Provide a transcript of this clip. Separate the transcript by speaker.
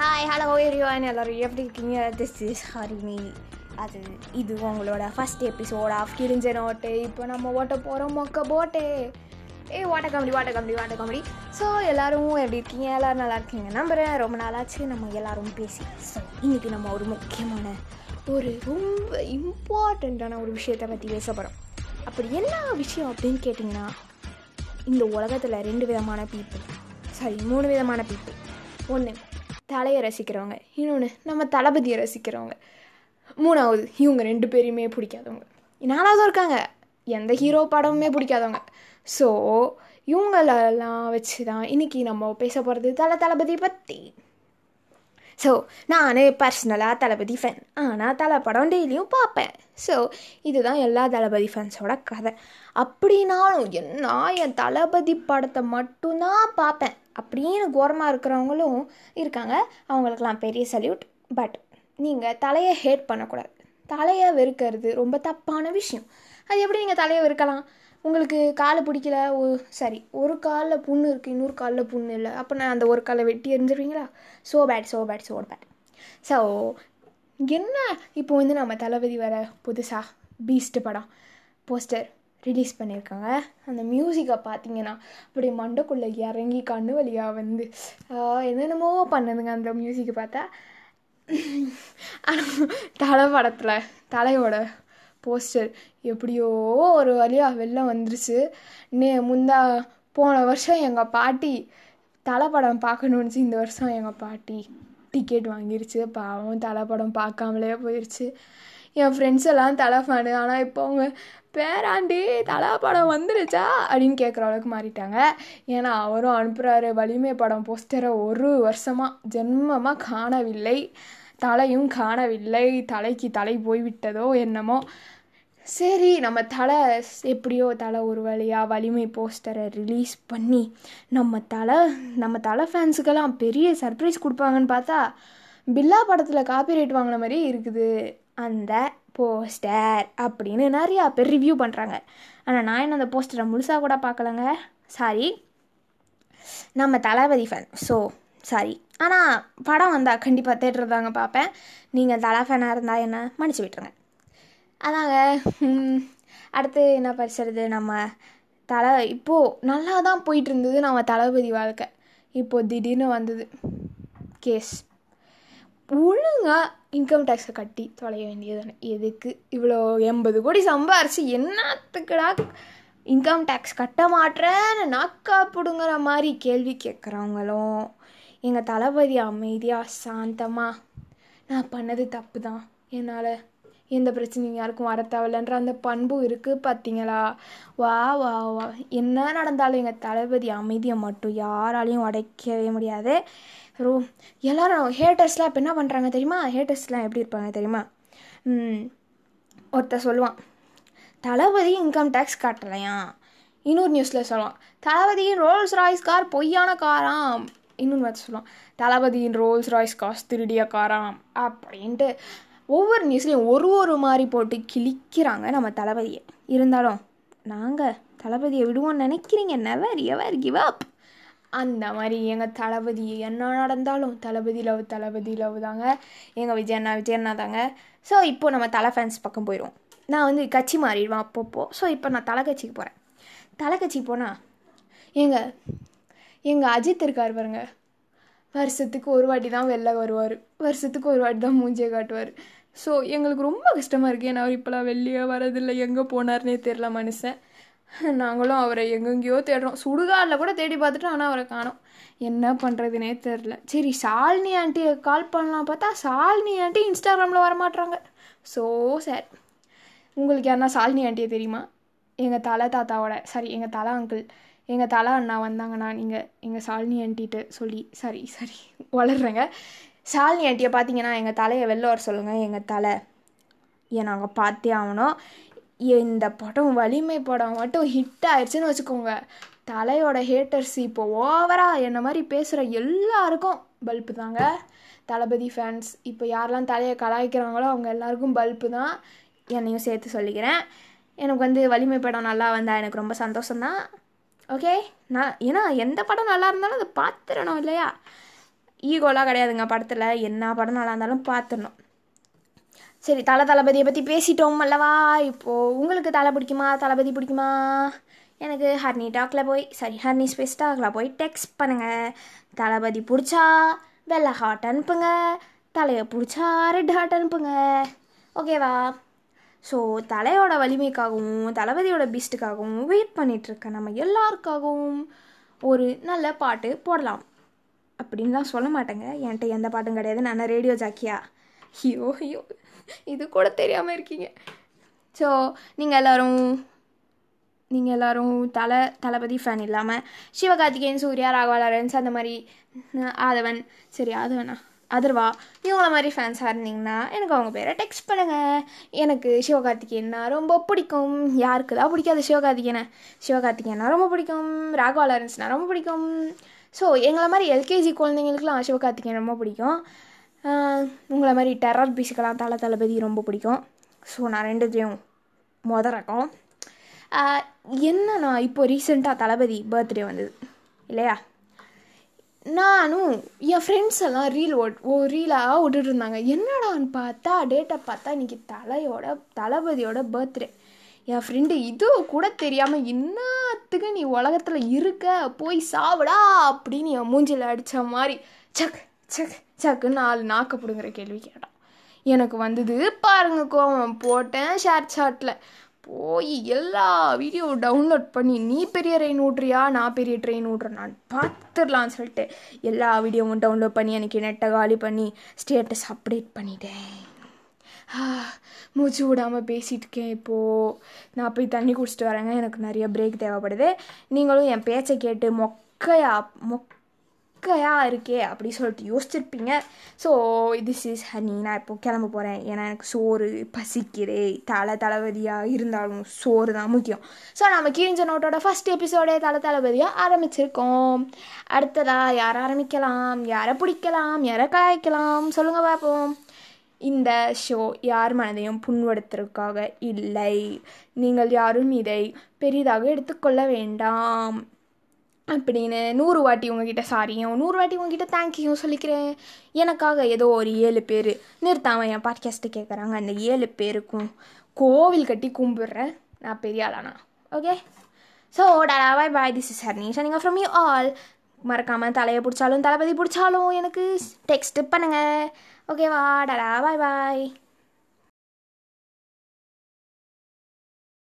Speaker 1: Hi hello எரிவான் எல்லோரும் எப்படி இருக்கீங்க? திஸ் இஸ் ஹரிணி அது இது உங்களோட ஃபஸ்ட் எபிசோட் ஆஃப் கிழிஞ்ச நோட்டு இப்போ நம்ம ஓட்ட போகிறோம் மொக்க போட்டே. ஏய் வாட்ட காமெடி வாட்ட காமெடி வாட்ட காமெடி ஸோ எல்லோரும் எப்படி இருக்கீங்க? எல்லோரும் நல்லா இருக்கீங்க நம்புகிறேன் ரொம்ப நாளாச்சு நம்ம எல்லோரும் பேசி. ஸோ இன்றைக்கி நம்ம ஒரு முக்கியமான ஒரு ரொம்ப இம்பார்ட்டண்ட்டான ஒரு விஷயத்தை பற்றி பேச போகிறோம் அப்படி என்ன விஷயம் அப்படின்னு கேட்டிங்கன்னா இந்த உலகத்தில் ரெண்டு விதமான பீப்புள் சாரி மூணு விதமான பீப்புள் ஒன்று தலையை ரசிக்கிறவங்க. இன்னொன்று நம்ம தளபதியை ரசிக்கிறவங்க. மூணாவது இவங்க ரெண்டு பேரையுமே பிடிக்காதவங்க. நாலாவது இருக்காங்க. எந்த ஹீரோ படமுமே பிடிக்காதவங்க. ஸோ இவங்களெல்லாம் வச்சு தான் இன்றைக்கி நம்ம பேச போகிறது தலை தளபதி பற்றி ஸோ நான் பர்சனலாக தளபதி ஃபேன் ஆனால் தலை படம் டெய்லியும் பார்ப்பேன். ஸோ இதுதான் எல்லா தளபதி ஃபேன்ஸோட கதை. அப்படின்னாலும் என்ன என் தளபதி படத்தை மட்டும்தான் பார்ப்பேன். அப்படின்னு கோரமாக இருக்கிறவங்களும் இருக்காங்க. அவங்களுக்கெல்லாம் பெரிய சல்யூட் பட் நீங்கள் தலையை ஹேட் பண்ணக்கூடாது. தலையை வெறுக்கிறது ரொம்ப தப்பான விஷயம். அது எப்படி நீங்கள் தலையை வெறுக்கலாம்? உங்களுக்கு காலை பிடிக்கல? ஓ சரி. ஒரு காலில் புண்ணு இருக்குது இன்னொரு காலில் புண்ணு இல்லை. அப்போ நான் அந்த ஒரு காலை வெட்டி எரிஞ்சிருவீங்களா so bad so bad so bad so என்ன? இப்போ வந்து நம்ம தளபதி வர புதுசாக பீஸ்ட் படம் போஸ்டர் ரிலீஸ் பண்ணியிருக்காங்க அந்த மியூசிக்கை பார்த்தீங்கன்னா அப்படியே மண்டைக்குள்ளே இறங்கி கண்ணு வழியாக வந்து என்னென்னமோ பண்ணுதுங்க அந்த மியூசிக்கை பார்த்தா. தலை படத்தில் தலையோட போஸ்டர். எப்படியோ ஒரு வழியாக வெளில வந்துருச்சு. நே முந்தா போன வருஷம் எங்கள் பாட்டி தலைப்படம் பார்க்கணுன்னுச்சு இந்த வருஷம் எங்கள் பாட்டி டிக்கெட் வாங்கிருச்சு. பாவம் தலைப்படம் பார்க்காமலே போயிடுச்சு என் ஃப்ரெண்ட்ஸ் எல்லாம் தலை ஃபேனு ஆனால் இப்போ அவங்க பேராண்டி தலா படம் வந்துருச்சா? அப்படின்னு கேட்குற அளவுக்கு மாறிட்டாங்க. ஏன்னா அவரும் அனுப்புகிறாரு வலிமை படம் போஸ்டரை ஒரு வருஷமாக ஜென்மமாக காணவில்லை. தலையும் காணவில்லை. தலைக்கு தலை போய்விட்டதோ என்னமோ. சரி நம்ம தலை எப்படியோ தலை ஒரு வழியாக வலிமை போஸ்டரை ரிலீஸ் பண்ணி நம்ம தலை நம்ம தலை ஃபேன்ஸுக்கெல்லாம் பெரிய சர்ப்ரைஸ் கொடுப்பாங்கன்னு பார்த்தா பில்லா படத்தில் காப்பிரைட் வாங்கின மாதிரி இருக்குது. அந்த போஸ்டர் அப்படின்னு நிறையா பேர் ரிவ்யூ பண்ணுறாங்க ஆனால் நான் என்ன அந்த போஸ்டரை முழுசாக கூட பார்க்கலங்க. சாரி நம்ம தளபதி ஃபேன் ஸோ சாரி. ஆனால் படம் வந்தால் கண்டிப்பாக தேட்டர் தாங்க பார்ப்பேன் நீங்கள் தலை ஃபேனாக இருந்தால் என்ன? மன்னிச்சு விட்டுருங்க. அதாங்க அடுத்து என்ன படிச்சுறது நம்ம தலை இப்போது நல்லா தான் போயிட்டு இருந்தது நம்ம தளபதி வாழ்க்கை. இப்போது திடீர்னு வந்தது கேஸ். ஒழுங்காக இன்கம் டேக்ஸை கட்டி தொலைய வேண்டியது எதுக்கு இவ்வளோ எண்பது கோடி சம்பாரிச்சு என்னத்துக்குடா இன்கம் டேக்ஸ் கட்ட மாட்டேன்னு நாக்கா பிடுங்குற மாதிரி கேள்வி கேட்குறவங்களும் எங்கள் தளபதி அமைதியாக சாந்தமாக நான் பண்ணது தப்பு தான் என்னால் எந்த பிரச்சனையும் யாருக்கும் வர தேவையில்லன்ற அந்த பண்பு இருக்குது பார்த்தீங்களா வா வா வா. என்ன நடந்தாலும் எங்கள் தளபதி அமைதியை மட்டும் யாராலையும் உடைக்கவே முடியாது. ரோ எல்லோரும் ஹேட்டர்ஸ்லாம் இப்போ என்ன பண்ணுறாங்க தெரியுமா? ஹேட்டர்ஸ்லாம் எப்படி இருப்பாங்க தெரியுமா? ஒருத்தர் சொல்லுவான் தளபதி இன்கம் டேக்ஸ் கட்டலையா இன்னொரு நியூஸில் சொல்லுவான் தளபதியின் ரோல்ஸ் ராய்ஸ் கார் பொய்யான காராம். இன்னொன்று பார்த்து சொல்லுவான் தளபதியின் ரோல்ஸ் ராய்ஸ் காஸ் திருடிய காராம் அப்படின்ட்டு ஒவ்வொரு நியூஸ்லேயும் ஒரு ஒரு மாதிரி போட்டு கிழிக்கிறாங்க நம்ம தளபதியை. இருந்தாலும் நாங்கள் தளபதியை விடுவோம்னு நினைக்கிறீங்க நெவர் எவர் கிவ் அப் அந்த மாதிரி எங்கள் தளபதி என்ன நடந்தாலும் தளபதி லவ் தளபதி லவ் தாங்க. எங்கள் விஜயண்ணா விஜயண்ணா தாங்க. ஸோ இப்போது நம்ம தலை ஃபேன்ஸ் பக்கம் போயிடுவோம் நான் வந்து கட்சி மாறிடுவேன் அப்பப்போ. ஸோ இப்போ நான் தலை கட்சிக்கு போகிறேன் தலை கட்சிக்கு போனால் எங்கள் எங்கள் அஜித் இருக்கார் பாருங்க. வருஷத்துக்கு ஒரு வாட்டி தான் வெளில வருவார். வருஷத்துக்கு ஒரு வாட்டி தான் மூஞ்சியை காட்டுவார். ஸோ எங்களுக்கு ரொம்ப கஷ்டமாக இருக்குது ஏன்னா அவர் இப்போலாம் வெளியே வரதில்லை. எங்கே போனார்னே தெரில மனுஷன். நாங்களும் அவரை எங்கெங்கேயோ தேடுறோம். சுடுகாடில் கூட தேடி பார்த்துட்டு ஆனால் அவரை காணோம். என்ன பண்ணுறதுனே தெரில சரி சாலினி ஆண்டியை கால் பண்ணலாம் பார்த்தா சாலினி ஆண்டி இன்ஸ்டாகிராமில் வரமாட்றாங்க. ஸோ சார் உங்களுக்கு யாருன்னா சாலினி ஆண்டியை தெரியுமா? எங்கள் தலை தாத்தாவோட சாரி எங்கள் தலை அங்கிள் எங்கள் தலை அண்ணா வந்தாங்கண்ணா நீங்கள் எங்கள் சாலினி ஆண்டிகிட்ட சொல்லி சாரி சாரி வளர்றேங்க. சாலினி ஆண்டியை பார்த்தீங்கன்னா எங்கள் தலையை வெளில வர சொல்லுங்கள் எங்கள் தலை. ஏன் நாங்கள் பார்த்தே ஆகணும். இந்த படம் வலிமை படம் மட்டும் ஹிட் ஆயிடுச்சுன்னு வச்சுக்கோங்க. தலையோட ஹேட்டர்ஸ் இப்போ ஓவராக என்ன மாதிரி பேசுகிற எல்லாருக்கும் பல்பு தாங்க. தளபதி ஃபேன்ஸ் இப்போ யாரெல்லாம் தலையை கலாய்க்கிறாங்களோ அவங்க எல்லாருக்கும் பல்பு தான். என்னையும் சேர்த்து சொல்லிக்கிறேன். எனக்கு வந்து வலிமை படம் நல்லா வந்தால் எனக்கு ரொம்ப சந்தோஷம்தான். ஓகே நான் ஏன்னா எந்த படம் நல்லா இருந்தாலும் அதை பார்த்துடணும் இல்லையா? ஈகோலாம் கிடையாதுங்க படத்தில். என்ன படம் நல்லா இருந்தாலும் பார்த்துடணும். சரி தலை தளபதியை பற்றி பேசிட்டோம் அல்லவா? இப்போது உங்களுக்கு தலை பிடிக்குமா? தளபதி பிடிக்குமா? எனக்கு ஹர்னி டாக்கில் போய் சாரி ஹர்னி ஸ்பேஸ் டாக்கில் போய் டெக்ஸ்ட் பண்ணுங்கள் தளபதி பிடிச்சா வெள்ளை ஹார்ட் அனுப்புங்க. தலையை பிடிச்சா ரெட் ஹார்ட் அனுப்புங்க. ஓகேவா ஸோ தலையோட வலிமைக்காகவும் தளபதியோட பீஸ்ட்டுக்காகவும் வெயிட் பண்ணிகிட்ருக்க நம்ம எல்லாருக்காகவும் ஒரு நல்ல பாட்டு போடலாம். அப்படின்னு தான் சொல்ல மாட்டேங்க. என்கிட்ட எந்த பாட்டும் கிடையாது. நான் ரேடியோ ஜாக்கியா ஐயோ ஐயோ. இது கூட தெரியாமல் இருக்கீங்க. ஸோ நீங்கள் எல்லோரும் நீங்கள் எல்லோரும் தலை தளபதி ஃபேன் இல்லாமல் சிவகார்த்திகேயன் சூர்யா ராகவா லாரன்ஸ் அந்த மாதிரி ஆதவன் சரி ஆதவனா? அதர்வா இவங்கள மாதிரி ஃபேன்ஸாக இருந்தீங்கன்னா எனக்கு அவங்க பேரை டெக்ஸ்ட் பண்ணுங்கள் எனக்கு சிவகார்த்திகேயன்னா ரொம்ப பிடிக்கும். யாருக்கு தான் பிடிக்காது சிவகார்த்திகேயனை? சிவகார்த்திகேயனா ரொம்ப பிடிக்கும். ராகவா லாரன்ஸ்னா ரொம்ப பிடிக்கும். ஸோ எங்களை மாதிரி எல்கேஜி குழந்தைங்களுக்குலாம் சிவகார்த்திகேயன் ரொம்ப பிடிக்கும். உங்களை மாதிரி டெரர் பீஸுக்கெல்லாம் தலை தளபதி ரொம்ப பிடிக்கும். ஸோ நான் ரெண்டுத்தையும் மொத ரகம் ஆஹ், என்னன்னா இப்போ ரீசெண்டாக தளபதி பர்த்டே வந்தது. இல்லையா? நானும் என் ஃப்ரெண்ட்ஸ் எல்லாம் ரீல் ஓட் ஓ ரீலாக விட்டுட்டு இருந்தாங்க என்னடான்னு பார்த்தா டேட்டை பார்த்தா இன்னைக்கு தலையோட தளபதியோட பர்த்டே என் ஃப்ரெண்டு இது கூட தெரியாமல் என்னத்துக்கு நீ உலகத்தில் இருக்க? போய் சாவடா! அப்படின்னு என் மூஞ்சில் அடித்த மாதிரி சக் சக் சக்குன்னு நாலு நாக்கப்படுங்கிற கேள்வி கேட்டான். எனக்கு வந்தது பாருங்க கோவம். போட்டேன் ஷேர் சாட்டில் போய் எல்லா வீடியோ டவுன்லோட் பண்ணி நீ பெரிய ட்ரெயின் ஓட்டுறியா? நான் பெரிய ட்ரெயின் ஓட்டுறேன். நான் பார்த்துடலான்னு சொல்லிட்டு எல்லா வீடியோவும் டவுன்லோட் பண்ணி எனக்கு நெட்டை காலி பண்ணி ஸ்டேட்டஸ் அப்டேட் பண்ணிட்டேன். மூச்சு விடாமல் பேசிகிட்டு இருக்கேன் இப்போது நான் போய் தண்ணி குடிச்சிட்டு வரேங்க. எனக்கு நிறைய பிரேக் தேவைப்படுது. நீங்களும் என் பேச்சை கேட்டு மொக்கையா மொக்கையா இருக்கே அப்படி சொல்லிட்டு யோசிச்சிருப்பீங்க. ஸோ திஸ் இஸ் ஹனி நான் இப்போ கிளம்ப போகிறேன் ஏன்னா எனக்கு சோறு பசிக்கிறே தலை தளபதியாக இருந்தாலும் சோறு தான் முக்கியம். ஸோ நம்ம கிழிஞ்ச நோட்டோட ஃபஸ்ட் எபிசோடே தலை தளபதியாக ஆரம்பிச்சிருக்கோம். அடுத்ததாக யாரை ஆரம்பிக்கலாம்? யாரை பிடிக்கலாம்? யாரை கலாய்க்கலாம் சொல்லுங்கள் பார்ப்போம். இந்த ஷோ யார் மனதையும் புண்படுத்துறதுக்காக இல்லை. நீங்கள் யாரும் இதை பெரிதாக எடுத்துக்கொள்ள வேண்டாம். அப்படின்னு நூறு வாட்டி உங்ககிட்ட சாரியும் நூறு வாட்டி உங்ககிட்ட தேங்க்யூ சொல்லிக்கிறேன். எனக்காக ஏதோ ஒரு ஏழு பேர் நிறுத்தாமல் என் பாட்காஸ்ட்டு கேட்குறாங்க அந்த ஏழு பேருக்கும் கோவில் கட்டி கும்பிட்றேன். நான் பெரிய ஆளானா? Okay so tata bye bye this is Harini நீங்கள் ஃப்ரம் யூ ஆல் மறக்காமல் தலையை பிடிச்சாலும் தளபதி பிடிச்சாலும் எனக்கு டெக்ஸ்ட் பண்ணுங்கள் ஓகேவா டாடா பாய் பாய்